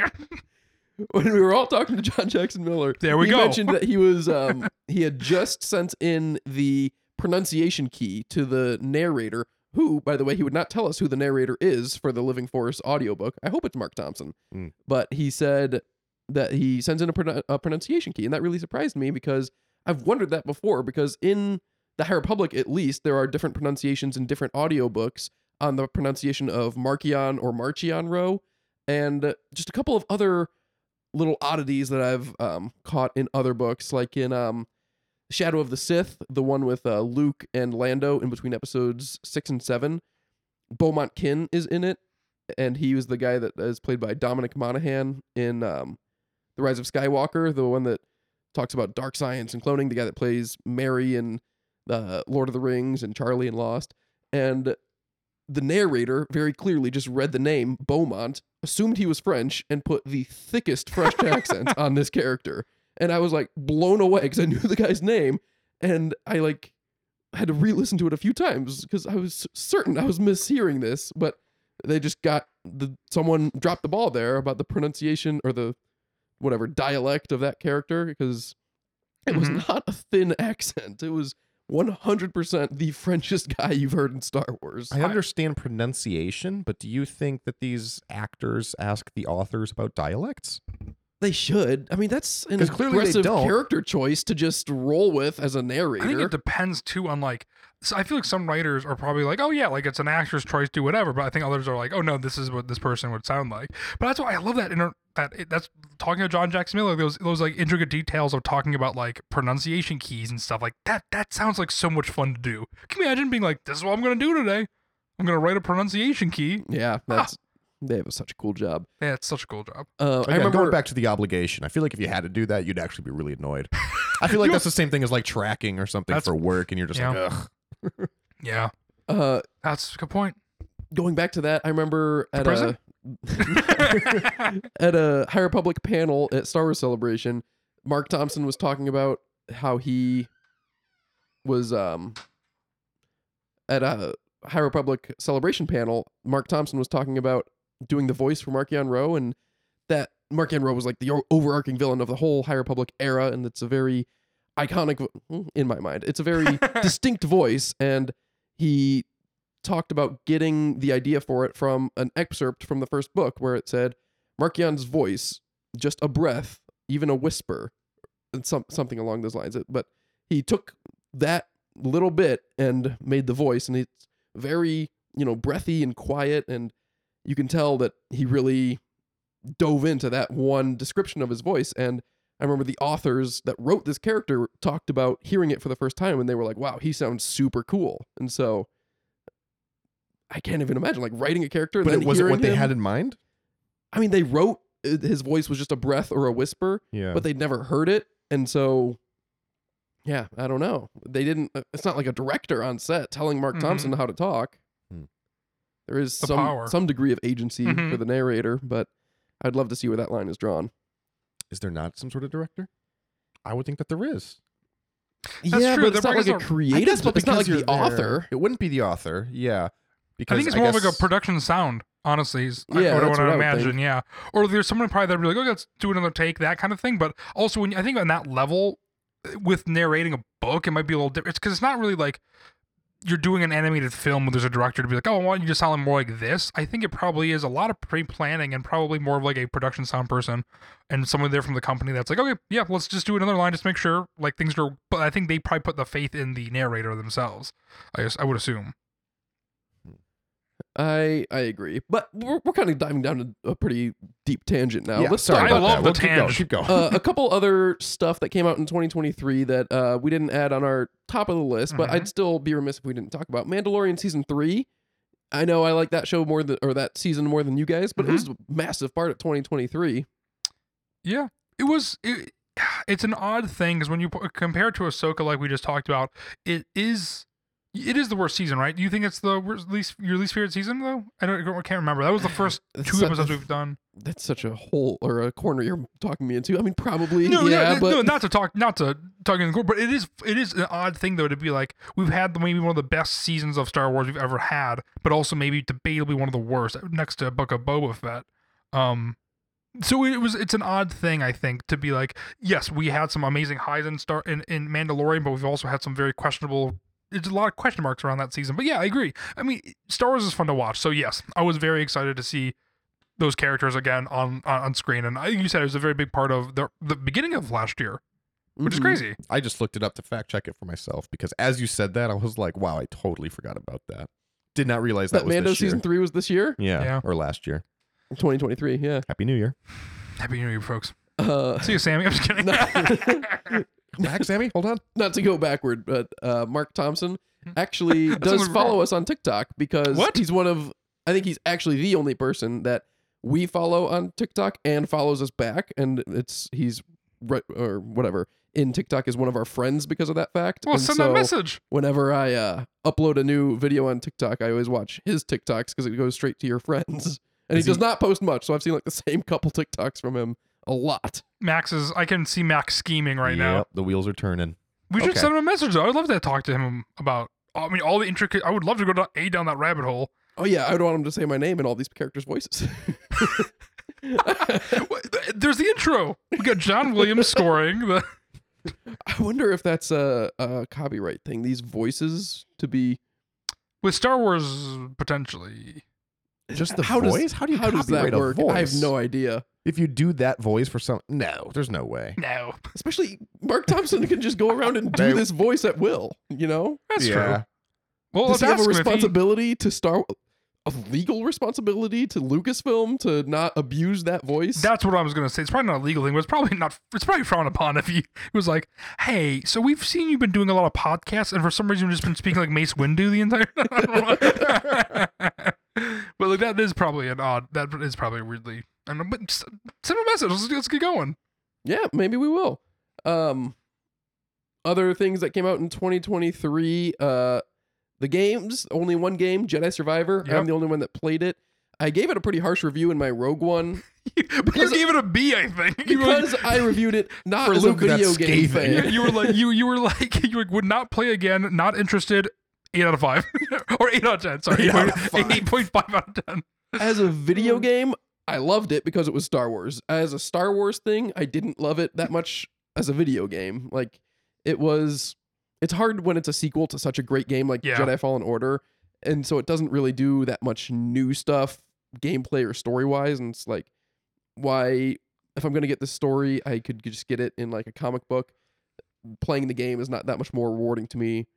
*laughs* when we were all talking to John Jackson Miller, There we he go. mentioned that he was um *laughs* he had just sent in the pronunciation key to the narrator, who, by the way, he would not tell us who the narrator is for the Living Force audiobook. I hope it's Mark Thompson. Mm. But he said that he sends in a, pron- a pronunciation key, and that really surprised me because I've wondered that before. Because in the High Republic, at least, there are different pronunciations in different audiobooks on the pronunciation of Markion or Marchion Ro, and just a couple of other little oddities that I've um, caught in other books, like in um, Shadow of the Sith, the one with uh, Luke and Lando in between episodes six and seven. Beaumont Kin is in it, and he was the guy that is played by Dominic Monaghan in um, The Rise of Skywalker, the one that talks about dark science and cloning, the guy that plays Merry in uh, Lord of the Rings and Charlie and Lost. And the narrator very clearly just read the name Beaumont, assumed he was French, and put the thickest French *laughs* accent on this character. And I was like blown away because I *laughs* knew the guy's name, and I like had to re-listen to it a few times because I was certain I was mishearing this, but they just got the someone dropped the ball there about the pronunciation or the whatever dialect of that character because it was Mhm. not a thin accent. It was 100% the Frenchest *laughs* guy you've heard in Star Wars. I understand pronunciation, but do you think that these actors ask the authors about dialects? They should. I mean, that's an 'Cause clearly they aggressive don't. character choice to just roll with as a narrator. I think it depends too on like. So I feel like some writers are probably like, oh yeah, like it's an actor's choice, do whatever. But I think others are like, oh no, this is what this person would sound like. But that's why I love that. Inter- that it, that's talking to John Jackson Miller. Those those like intricate details of talking about like pronunciation keys and stuff like that. That sounds like so much fun to do. Can you imagine being like, this is what I'm gonna do today. I'm gonna write a pronunciation key. yeah, ah, that's they have such a cool job. Yeah, it's such a cool job. Uh, I remember going back to the obligation, I feel like if you had to do that, you'd actually be really annoyed. *laughs* I feel like that's the same thing as like tracking or something That's- for work, and you're just Yeah. like, ugh. *laughs* Yeah, uh, that's a good point. going back to that. I remember at prison? a *laughs* at a High Republic panel at Star Wars Celebration, Marc Thompson was talking about how he was um at a High Republic Celebration panel. Marc Thompson was talking about doing the voice for Marchion Ro, and that Marchion Ro was like the overarching villain of the whole High Republic era, and it's a very iconic hmm, in my mind. It's a very *laughs* distinct voice, and he talked about getting the idea for it from an excerpt from the first book where it said Marchion's voice, just a breath, even a whisper, and some something along those lines. But he took that little bit and made the voice, and it's very you know breathy and quiet, and you can tell that he really dove into that one description of his voice and I remember the authors that wrote this character talked about hearing it for the first time and they were like, wow, he sounds super cool. And so I can't even imagine like writing a character. But and it wasn't what they him- had in mind? I mean, they wrote uh, his voice was just a breath or a whisper, Yeah. but they'd never heard it. And so, yeah, I don't know. They didn't, uh, it's not like a director on set telling Marc Mhm. Thompson how to talk. There is The some, power. some degree of agency for Mhm. the narrator, but I'd love to see where that line is drawn. is there not some sort of director? I would think that there is. That's yeah, true. but it's The not like a writers are- creative. It's not like because the you're there. author. It wouldn't be the author. Yeah. Because I think it's more of like a production sound. Honestly, is Yeah, I, would what I would imagine. think. Yeah, or there's someone probably that'd be like, "Oh, let's do another take," that kind of thing. But also, when I think on that level, with narrating a book, it might be a little different. It's because it's not really like you're doing an animated film where there's a director to be like, "Oh, I want you to sound more like this." I think it probably is a lot of pre-planning and probably more of like a production sound person and someone there from the company that's like, "Okay, yeah, let's just do another line, just make sure like things are." But I think they probably put the faith in the narrator themselves. I guess I would assume. I I agree, but we're, we're kind of diving down a, a pretty deep tangent now. Yeah, Let's sorry talk I about love that. the We'll keep going. Keep going. uh, a *laughs* couple other stuff that came out in 2023 that uh, we didn't add on our top of the list, but Mhm. I'd still be remiss if we didn't talk about Mandalorian season three. I know I like that show more than or that season more than you guys, but it was a massive part of 2023. Yeah, it was. It, *sighs* it's an odd thing because when you pu- compare it to Ahsoka, like we just talked about, it is. It is the worst season, right? Do you think it's the worst, least your least favorite season though? I don't. I can't remember. That was the *sighs* first two episodes we've done. That's such a hole or a corner you're talking me into. I mean, probably No, yeah, no, but no, not to talk, not to talk in the court, but it is. It is an odd thing though to be like we've had maybe one of the best seasons of Star Wars we've ever had, but also maybe debatably one of the worst next to Book of Boba Fett. Um, so it was it's an odd thing i think to be like yes we had some amazing highs in star in, in mandalorian but we've also had some very questionable it's a lot of question marks around that season but yeah i agree i mean star wars is fun to watch so yes i was very excited to see those characters again on on, on screen and I, you said it was a very big part of the the beginning of last year which is Mhm. crazy I just looked it up to fact check it for myself because as you said that, I was like, wow, I totally forgot about that. Did not realize that, That was Mando this year. season three was this year, Yeah, Yeah. or last year. 2023. Yeah. Happy New Year. happy new year folks Uh, see you sammy i'm just *laughs* kidding *laughs* Back, Sammy. Hold on. *laughs* not to go backward, but uh, Marc Thompson actually *laughs* does follow wrong. us on TikTok because What? he's one of, I think he's actually the only person that we follow on TikTok and follows us back. And it's, he's, right or whatever, in TikTok is one of our friends because of that fact. well and send so that message whenever I uh, upload a new video on TikTok, I always watch his TikToks because it goes straight to your friends. And Is he does not post much, so I've seen like the same *laughs* couple TikToks from him a lot. max is i can see max scheming right now Yep, The wheels are turning. We should Okay. send him a message though. I'd love to talk to him about. I mean, all the intricate. I would love to go down, a down that rabbit hole. Oh yeah, I would want him to say my name in all these characters' voices. *laughs* What- There's the intro. We got John Williams scoring. The, *laughs* I wonder if that's a, a copyright thing. These voices to be With Star Wars, potentially. Just the how voice? Does, How do you how does that copyright a work? I have voice? no idea. If you do that voice for some, no, there's no way. No, Especially Marc Thompson can just go around and do They- this voice at will. You know, that's yeah. true. Well, does let's he have a him if he- responsibility to Star? A legal responsibility to Lucasfilm to not abuse that voice? That's what I was gonna say. It's probably not a legal thing, but it's probably not. It's probably frowned upon if he was like, "Hey, so we've seen you've been doing a lot of podcasts, and for some reason you've just been speaking like Mace Windu the entire." *laughs* *laughs* but like that is probably an odd. That is probably weirdly. I don't know, but send a message. Let's, let's get going. Yeah, maybe we will. Um, other things that came out in 2023. Uh, the games. Only one game, Jedi Survivor. Yep. I'm the only one that played it. I gave it a pretty harsh review in my Rogue One *laughs* but you gave it a B, I think. You like- because I reviewed it not For as a Luke, that's video game fan. *laughs* you were like you you were like you would not play again. Not interested. Eight out of five, *laughs* or eight out of ten. Sorry, Eight out of five. *laughs* eight point five out of ten. As a video *laughs* game, I loved it because it was Star Wars. As a Star Wars thing, I didn't love it that much as a video game. Like it was it's hard when it's a sequel to such a great game like Yeah. Jedi Fallen Order. And so it doesn't really do that much new stuff gameplay or story wise. And it's like why if I'm gonna get this story, I could just get it in like a comic book. Playing the game is not that much more rewarding to me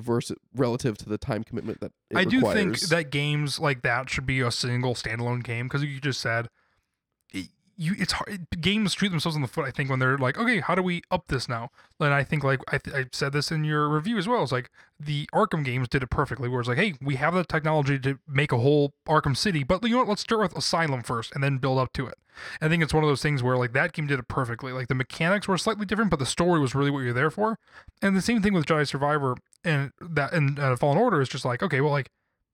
versus relative to the time commitment that it I do think that games like that should be a single standalone game because you just said you it's hard games shoot themselves in the foot i think when they're like okay how do we up this now? And i think like i, th- I said this in your review as well it's like the arkham games did it perfectly where it's like hey we have the technology to make a whole arkham city but you know what? Let's start with asylum first and then build up to it. I think it's one of those things where like that game did it perfectly like the mechanics were slightly different but the story was really what you're there for. And the same thing with jedi survivor and that and uh, fallen order is just like okay well like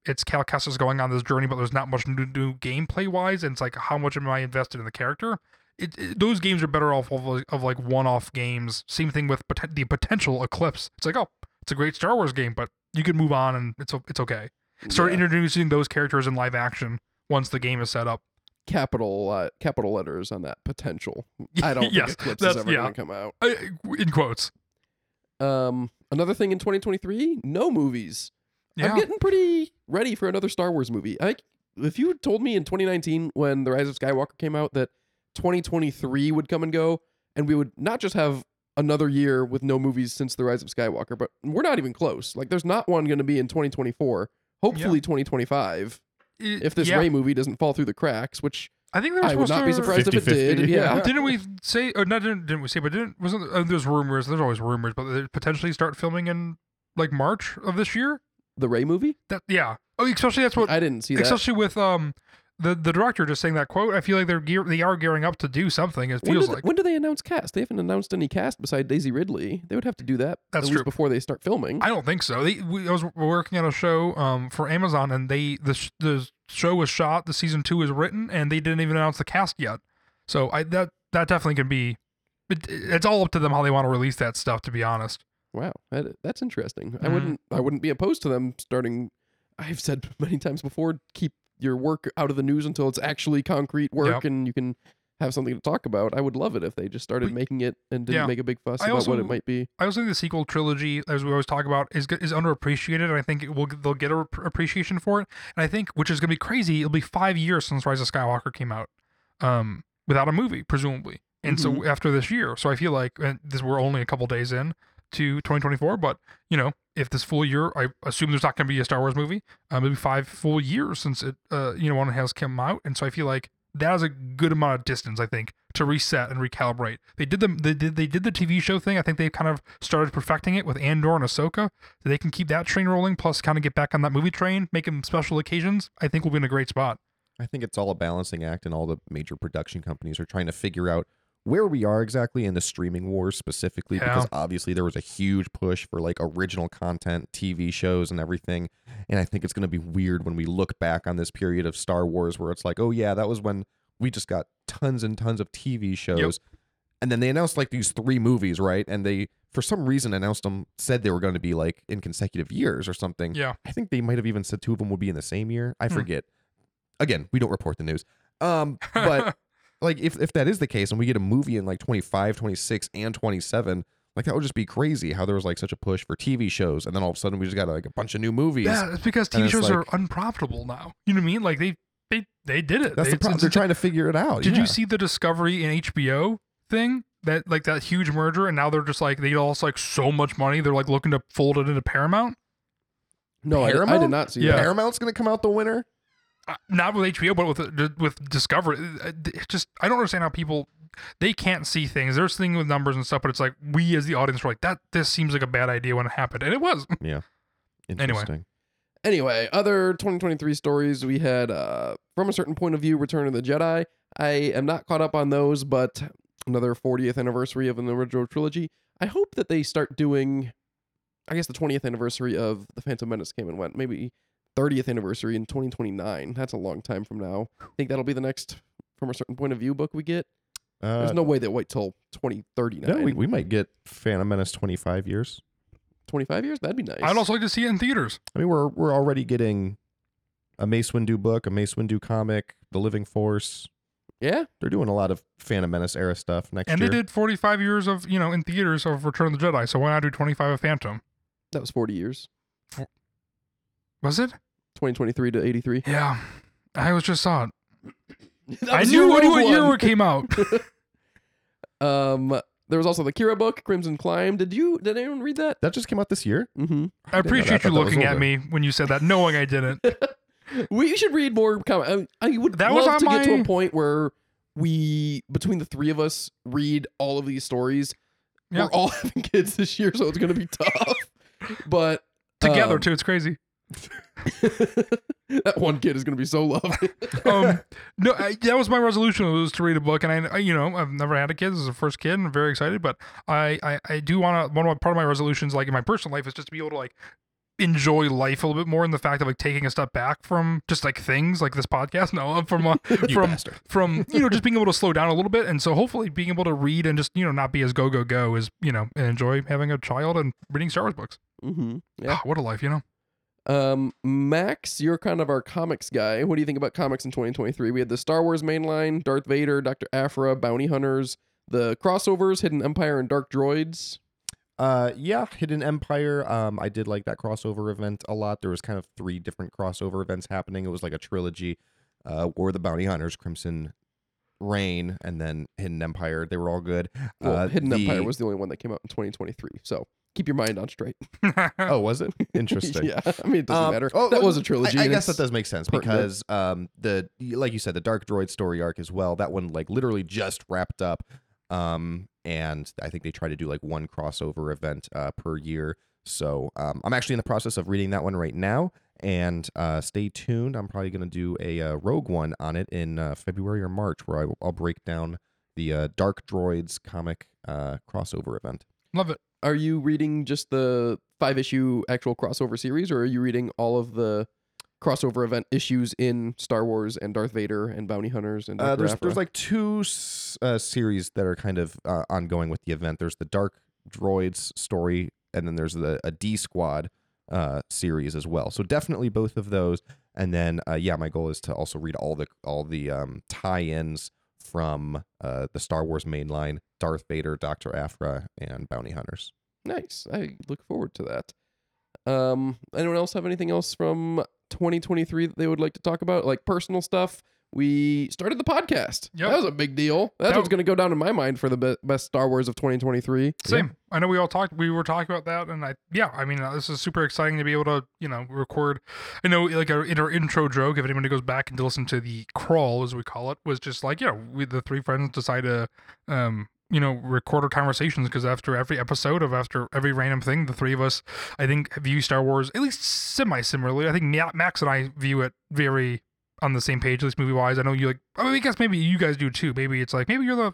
it's Cal Kestis going on this journey, but there's not much new, new gameplay wise, and it's like how much am I invested in the character? It, it- those games are better off of, like- of like one-off games. Same thing with poten- the potential Eclipse. It's like oh, it's a great Star Wars game, but you can move on and it's it's okay. Start Yeah. introducing those characters in live action once the game is set up. capital uh, capital letters on that potential. I *laughs* don't Yes, think Eclipse is ever yeah. going to come out. Uh, in quotes. Um, another thing in 2023, no movies. Yeah. I'm getting pretty ready for another Star Wars movie. I if you had told me in 2019 when The Rise of Skywalker came out that 2023 would come and go and we would not just have another year with no movies since The Rise of Skywalker, but we're not even close. Like there's not one going to be in 2024. Hopefully 2025 It- if this yeah, Rey movie doesn't fall through the cracks, which I think they were I would supposed not be to- surprised if it 50-50, did. Yeah. yeah. Didn't we say? Or not? Didn't, didn't we say? But didn't wasn't uh, there's rumors? There's always rumors, but they potentially start filming in like March of this year. The Rey movie? That yeah. Oh, especially that's what. I didn't see that. especially with um the the director just saying that quote. I feel like they're gear, they are gearing up to do something. It When feels do, like when do they announce cast? They haven't announced any cast beside Daisy Ridley. They would have to do that That's at least true. before they start filming. I don't think so. They we, I was working on a show um for Amazon and they the sh- the show was shot. The season two is written and they didn't even announce the cast yet. So I that that definitely can be. It, it's all up to them how they want to release that stuff. To be honest. Wow, that, that's interesting. I Mhm. wouldn't. I wouldn't be opposed to them starting. I've said *laughs* many times before, keep your work out of the news until it's actually concrete work Yep. and you can have something to talk about. I would love it if they just started We- making it and didn't yeah. make a big fuss I about what it might be. I also think the sequel trilogy, as we always talk about, is is underappreciated, and I think it will they'll get a appreciation for it. And I think, which is going to be crazy, it'll be five years since Rise of Skywalker came out, um, without a movie, presumably. And so after this year, so I feel like and this we're only a couple days in to 2024, but you know, if this full year, I assume there's not going to be a Star Wars movie. Um, it'll five full years since it, uh, you know, one has come out, and so I feel like that is a good amount of distance, I think, to reset and recalibrate. They did the they did they did the TV show thing. I think they've kind of started perfecting it with Andor and Ahsoka. They can keep that train rolling, plus kind of get back on that movie train, make them special occasions. I think we'll be in a great spot. I think it's all a balancing act, and all the major production companies are trying to figure out where we are exactly in the streaming wars specifically, Yeah. because obviously there was a huge push for like original content, TV shows, and everything. And I think it's going to be weird when we look back on this period of Star Wars where it's like, oh, yeah, that was when we just got tons and tons of TV shows. And then they announced like these three movies, right? And they, for some reason, announced them, said they were going to be like in consecutive years or something. Yeah. I think they might have even said two of them would be in the same year. I Hmm. forget. Again, we don't report the news. Um, *laughs* but like if if that is the case and we get a movie in like 25, 26 and 27, Like that would just be crazy. How there was like such a push for TV shows, and then all of a sudden we just got like a bunch of new movies. Yeah, it's because TV it's shows are unprofitable now. You know what I mean? Like they they they did it. That's They- the problem. They're trying to figure it out. Did yeah. you see the Discovery and HBO thing? That like that huge merger, and now they're just like they lost like so much money. They're like looking to fold it into Paramount. No, I, I Paramount? did not see Yeah. that. Paramount's going to come out the winner? Not with HBO, but with with Discovery. Just I don't understand how people they can't see things. They're seeing with numbers and stuff, but it's like we as the audience were like that. This seems like a bad idea when it happened, and it was. *laughs* Yeah. Anyway. Interesting. Anyway, other 2023 stories we had uh, from a certain point of view, Return of the Jedi. I am not caught up on those, but another 40th anniversary of an original trilogy. I hope that they start doing, I guess the 20th anniversary of the Phantom Menace came and went. Maybe 30th anniversary in 2029. That's a long time from now. I think that'll be the next from a certain point of view book we get. There's Uh, no way they wait till 2039. no, we, we might get Phantom Menace 25 years. 25 years? That'd be nice. I'd also like to see it in theaters. I mean, we're we're already getting a Mace Windu book, a Mace Windu comic, The Living Force. yeah. They're doing a lot of Phantom Menace era stuff next And year. And they did 45 years of you know in theaters of Return of the Jedi. So why not do 25 of Phantom? That was 40 years. Was it? 2023 to 83. Yeah, I was just saw it. *laughs* I knew your what, what year it came out. *laughs* Um, there was also the Qi'ra book, Crimson Climb. Did you? Did anyone read that? that just came out this year. Mm-hmm. I didn't appreciate you thought that was looking at me when you said that, knowing I didn't. *laughs* We should read more comic. I, I would That was love on to get to a point where we, between the three of us, read all of these stories. Yeah. We're all having kids this year, so it's going to be tough. but Together um, too, it's crazy. *laughs* that one kid is going to be so loved. *laughs* Um, *laughs* no, I, that was my resolution was to read a book, and I, I, you know, I've never had a kid. This is the first kid, and I'm very excited. But I, I, I do want to. One of my, part of my resolutions, like in my personal life, is just to be able to like enjoy life a little bit more, in the fact of like taking a step back from just like things like this podcast. No, from uh, from from you know just being able to slow down a little bit, and so hopefully being able to read and just you know not be as go go go is you know and enjoy having a child and reading Star Wars books. mm-hmm. Yeah. Ah, what a life, you know. Um, Max, you're kind of our comics guy. What do you think about comics in 2023? We had the Star Wars mainline, Darth Vader, Dr. Aphra, Bounty Hunters, the crossovers, Hidden Empire, and Dark Droids. Uh, yeah, Hidden Empire. Um, I did like that crossover event a lot. There was kind of three different crossover events happening. It was like a trilogy. Uh, of the Bounty Hunters, Crimson Reign, and then Hidden Empire. They were all good. Well, uh, Hidden Empire was the only one that came out in 2023. So keep your mind on straight. *laughs* Oh, was it *laughs* interesting? yeah, I mean it doesn't Um, matter. oh, that was a trilogy. I, I and guess that it's- does make sense pertinent. because um the like you said the Dark Droid story arc as well. That one like literally just wrapped up. Um and I think they try to do like one crossover event uh, per year. So um, I'm actually in the process of reading that one right now. And uh, stay tuned. I'm probably going to do a uh, Rogue One on it in uh, February or March, where I will, I'll break down the uh, Dark Droids comic uh, crossover event. Love it. Are you reading just the five issue actual crossover series, or are you reading all of the crossover event issues in Star Wars and Darth Vader and Bounty Hunters and Uh, there's Aphra? there's like two uh, series that are kind of uh, ongoing with the event. There's the Dark Droids story, and then there's the a D Squad uh, series as well. So definitely both of those. And then uh, yeah, my goal is to also read all the all the um, tie-ins from uh, the Star Wars mainline, Darth Vader, Doctor Aphra, and Bounty Hunters. Nice. I look forward to that. Um, anyone else have anything else from 2023 that they would like to talk about? Like personal stuff. We started the podcast. Yep. That was a big deal. That's That- what's going to go down in my mind for the be- best Star Wars of 2023. Same. I know we all talked. We were talking about that, and I yeah. I mean, this is super exciting to be able to you know record. I know like our, in our intro joke, if anybody goes back and to listen to the crawl as we call it, was just like yeah, we the three friends decide to um you know record our conversations because after every episode of after every random thing, the three of us I think view Star Wars at least semi similarly. I think Max and I view it very on the same page, at least movie wise. I know you like. I mean, I guess maybe you guys do too. Maybe it's like maybe you're the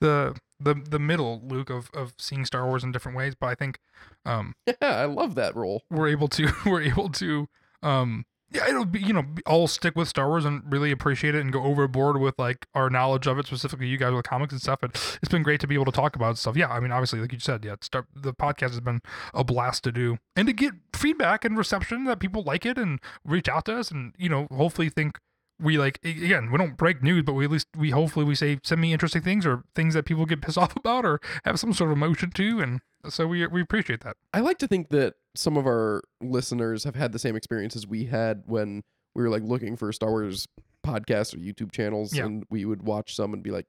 the the the middle Luke of of seeing Star Wars in different ways. But I think um Yeah, *laughs* I love that role. we're able to *laughs* we're able to um yeah it'll be you know all stick with Star Wars and really appreciate it and go overboard with like our knowledge of it specifically you guys with comics and stuff. But it's been great to be able to talk about stuff. Yeah, I mean obviously like you said, yeah, start the podcast has been a blast to do and to get feedback and reception that people like it and reach out to us and you know hopefully think we like again we don't break news, but we at least we hopefully we say send me interesting things or things that people get pissed *laughs* off about or have some sort of emotion to, and so we we appreciate that. I like to think that some of our listeners have had the same experiences we had when we were like looking for Star Wars podcasts or YouTube channels, Yeah. and we would watch some and be like,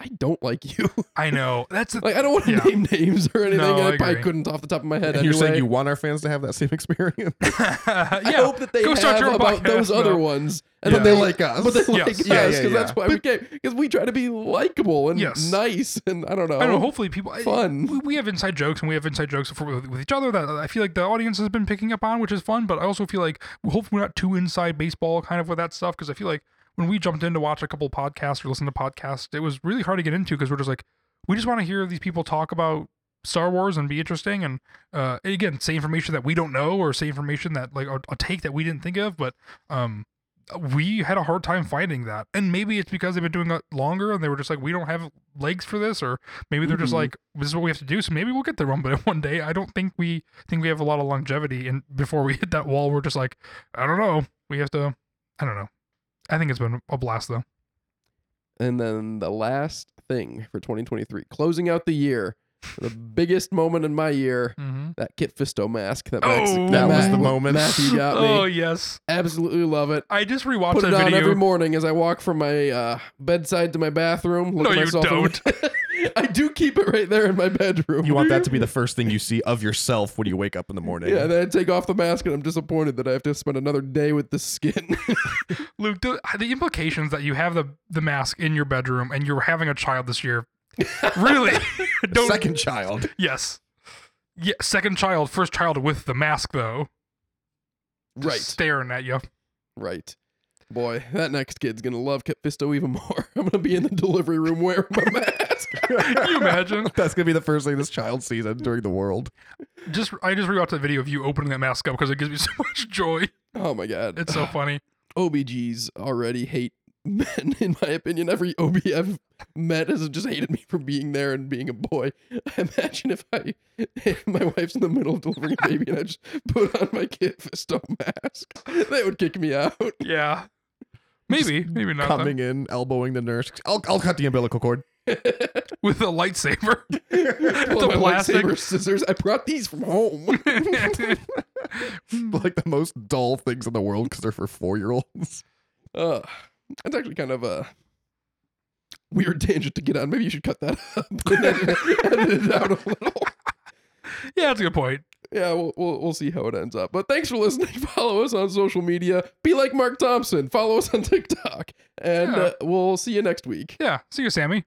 I don't like you. I *laughs* know that's the like I don't want to Yeah. name names or anything. No, and I I probably agree. couldn't off the top of my head. And you're saying anyway. you want our fans to have that same *laughs* experience? *laughs* I hope that they Go have start your own about podcast, those other no. ones, and Yeah. then But they like us. But they like Yes. us because yeah, that's yeah. why we came. Because we try to be likable and Yes. nice, and I don't know. I don't know. Hopefully, people I- Fun. We, we have inside jokes and we have inside jokes for, with, with each other that I feel like the audience has been picking up on, which is fun. But I also feel like hopefully we're not too inside baseball kind of with that stuff because I feel like when we jumped in to watch a couple podcasts or listen to podcasts, it was really hard to get into because we're just like we just want to hear these people talk about Star Wars and be interesting and uh, again say information that we don't know or say information that like a, a take that we didn't think of, but um. We had a hard time finding that, and maybe it's because they've been doing it longer, and they were just like, "We don't have legs for this," or maybe they're just Mhm. like, "This is what we have to do." So maybe we'll get there one, *laughs* but one day. I don't think we think we have a lot of longevity, and before we *laughs* hit that wall, we're just like, I don't know. We have to. I don't know. I think it's been a blast though. And then the last thing for 2023, closing out the year, the biggest moment in my year, Mm-hmm. that Kit Fisto mask. That, Oh. Max, That was Ma- the moment. Matthew got me. Oh yes, Absolutely love it. I just rewatched Put that it on video. every morning as I walk from my uh, bedside to my bathroom. Look No, you myself in- *laughs* I do keep it right there in my bedroom. You want that to be the first thing you see of yourself when you wake up in the morning. Yeah, then I take off the mask and I'm disappointed that I have to spend another day with the skin. *laughs* Luke, the, the implications that you have the the mask in your bedroom and you're having a child this year, *laughs* really? *laughs* don't. Second child. Yes. Yeah, second child, first child with the mask though. Just right, Staring at you. right. Boy, that next kid's gonna love Fisto even more. *laughs* I'm gonna be in the delivery room wearing my mask. Can you imagine? That's gonna be the first thing this child sees during the world. Just I just rewatched that video of you opening that mask up because it gives me so much joy. Oh my god, It's so funny. *sighs* OBGs already hate men, in my opinion. Every OB I've met has just hated me for being there and being a boy. I *laughs* imagine if I, if my wife's in the middle of delivering a baby and I just put on my Kit Fisto mask. They would kick me out. Yeah. Maybe, maybe not. though. Coming in, elbowing the nurse. I'll, I'll cut the umbilical cord. *laughs* with a lightsaber. *laughs* Pull the plastic. lightsaber scissors. I brought these from home. like the most dull things in the world because they're for four year olds. Uh, that's actually kind of a weird tangent to get on. Maybe you should cut that *laughs* up and *laughs* edit, it out a little. yeah, that's a good point. Yeah, we'll, we'll we'll see how it ends up. But thanks for listening. *laughs* Follow us on social media. Be like Marc Thompson. Follow us on TikTok, and Yeah. uh, we'll see you next week. Yeah. See you, Sammy.